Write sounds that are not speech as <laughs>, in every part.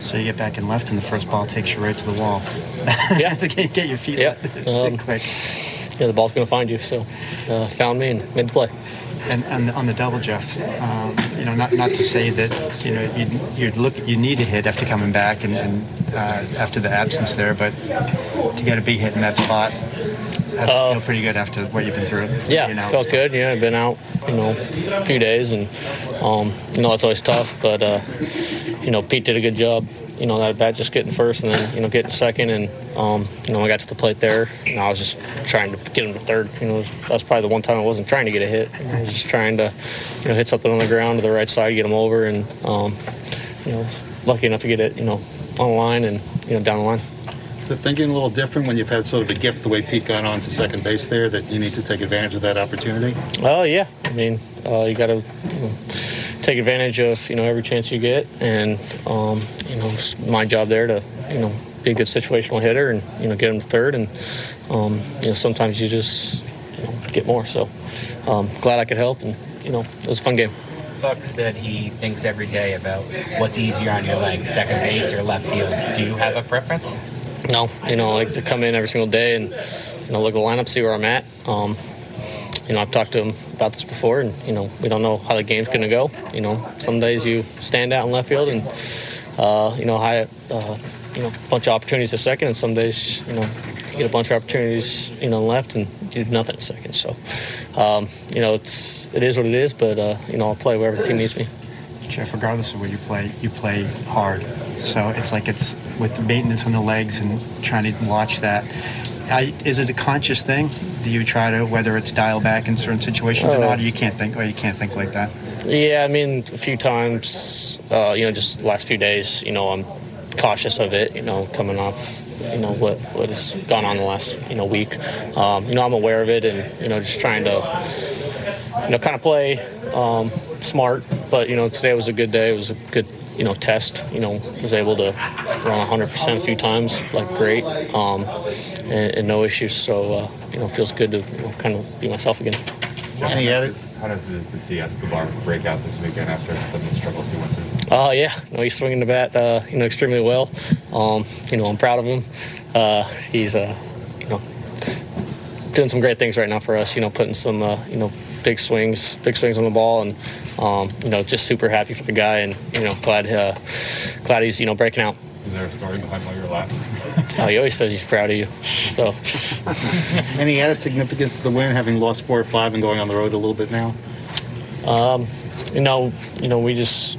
So you get back and left, and the first ball takes you right to the wall. <laughs> Yeah. to get, get your feet Yeah. <laughs> Um, quick. Yeah, the ball's going to find you. So, uh, found me and made the play. And, and on the double, Jeff, um, you know, not, not to say that you know you you'd look you need a hit after coming back and, and uh, after the absence there, but to get a big hit in that spot to feel pretty good after what you've been through. Uh, Yeah, felt good. Yeah, I've been out, you know, a few days, and um, you know it's always tough. But uh, you know, Pete did a good job. You know, that bat just getting first, and then you know getting second, and um, you know I got to the plate there, and I was just trying to get him to third. You know, that's probably the one time I wasn't trying to get a hit. I was just trying to, you know, hit something on the ground to the right side, get him over, and um, you know, lucky enough to get it, you know, on the line and you know down the line. Is the thinking a little different when you've had sort of a gift the way Pete got on to second base there that you need to take advantage of that opportunity? Oh yeah, I mean, uh, you got to you know, take advantage of you know every chance you get, and um, you know it's my job there to you know be a good situational hitter and you know get him to third, and um, you know sometimes you just you know, get more. So um, glad I could help, and you know it was a fun game. Buck said he thinks every day about what's easier on your legs, second base or left field. Do you have a preference? No, you know, like to come in every single day and you know look at the lineup, see where I'm at. Um, you know, I've talked to him about this before, and you know, we don't know how the game's going to go. You know, some days you stand out in left field, and uh, you know, high, uh, you know, a bunch of opportunities at second, and some days, you know, you get a bunch of opportunities, you know, left, and you do nothing at second. So, um, you know, it's it is what it is, but uh, you know, I'll play wherever the team needs me. Jeff, regardless of where you play, you play hard. So it's like it's with maintenance on the legs and trying to watch that. I, is it a conscious thing? Do you try to, whether it's dial back in certain situations or Oh. not? Or you can't think, or you can't think like that. Yeah, I mean, a few times, uh, you know, just the last few days, you know, I'm cautious of it, you know, coming off, you know, what, what has gone on the last, you know, week. Um, you know, I'm aware of it and, you know, just trying to, you know, kind of play um, smart. But, you know, today was a good day. It was a good, you know, test. You know, was able to run 100% a few times, like great, um, and, and no issues. So, uh, you know, feels good to you know, kind of be myself again. Any how does it- How does it to see Escobar break out this weekend after some of the struggles he went through? Oh yeah, no, he's swinging the bat, uh, you know, extremely well. Um, you know, I'm proud of him. Uh, he's, uh, you know, doing some great things right now for us. You know, putting some, uh, you know, big swings, big swings on the ball, and um, you know, just super happy for the guy, and you know, glad, uh, glad he's, you know, breaking out. Is there a story behind why you're laughing? Oh, he always says he's proud of you. So, Any added significance to the win, having lost four or five and going on the road a little bit now? you know, you know, we just,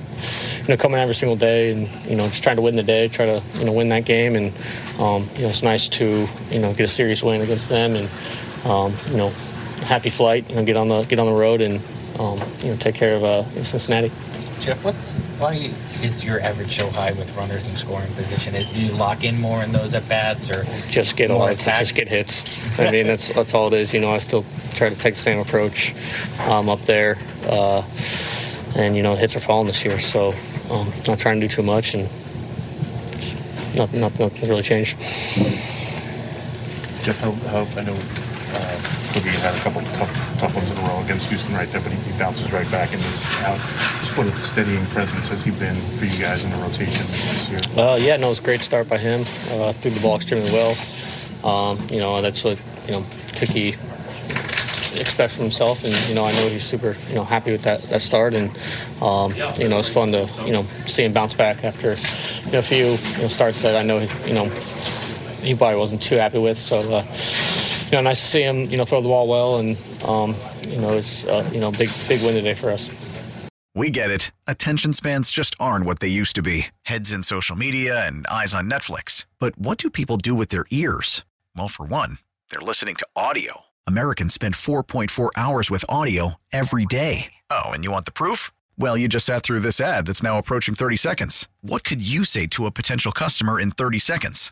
you know, come in every single day and, you know, just trying to win the day, try to, you know, win that game. And, um, you know, it's nice to, you know, get a serious win against them and, um, you know, happy flight, you know, get on the, get on the road and, um, you know, take care of, uh, Cincinnati. Jeff, what's why is your average so high with runners in scoring position? Do you lock in more in those at bats or Just get more on, attack? just get hits. I mean, that's, <laughs> that's all it is. You know, I still try to take the same approach, um, up there. Uh, and, you know, hits are falling this year. So, um, not trying to do too much and nothing, nothing, nothing's really changed. Jeff, how, how, I know uh, had a couple tough, tough ones in a row against Houston right there, but he, he bounces right back and is out. Just what a steadying presence has he been for you guys in the rotation this year? Uh, yeah, no, it was a great start by him. Uh, threw the ball extremely well. Um, you know, that's what you know Cookie expects from himself, and you know, I know he's super you know happy with that that start, and um, you know, it's fun to you know see him bounce back after you know, a few you know, starts that I know you know he probably wasn't too happy with. So. Uh, you know, nice to see him, you know, throw the ball well, and um, you know, it's uh, you know, big big win today for us. We get it. Attention spans just aren't what they used to be heads in social media and eyes on Netflix. But what do people do with their ears? Well, for one, they're listening to audio. Americans spend 4.4 hours with audio every day. Oh, and you want the proof? Well, you just sat through this ad that's now approaching 30 seconds. What could you say to a potential customer in 30 seconds?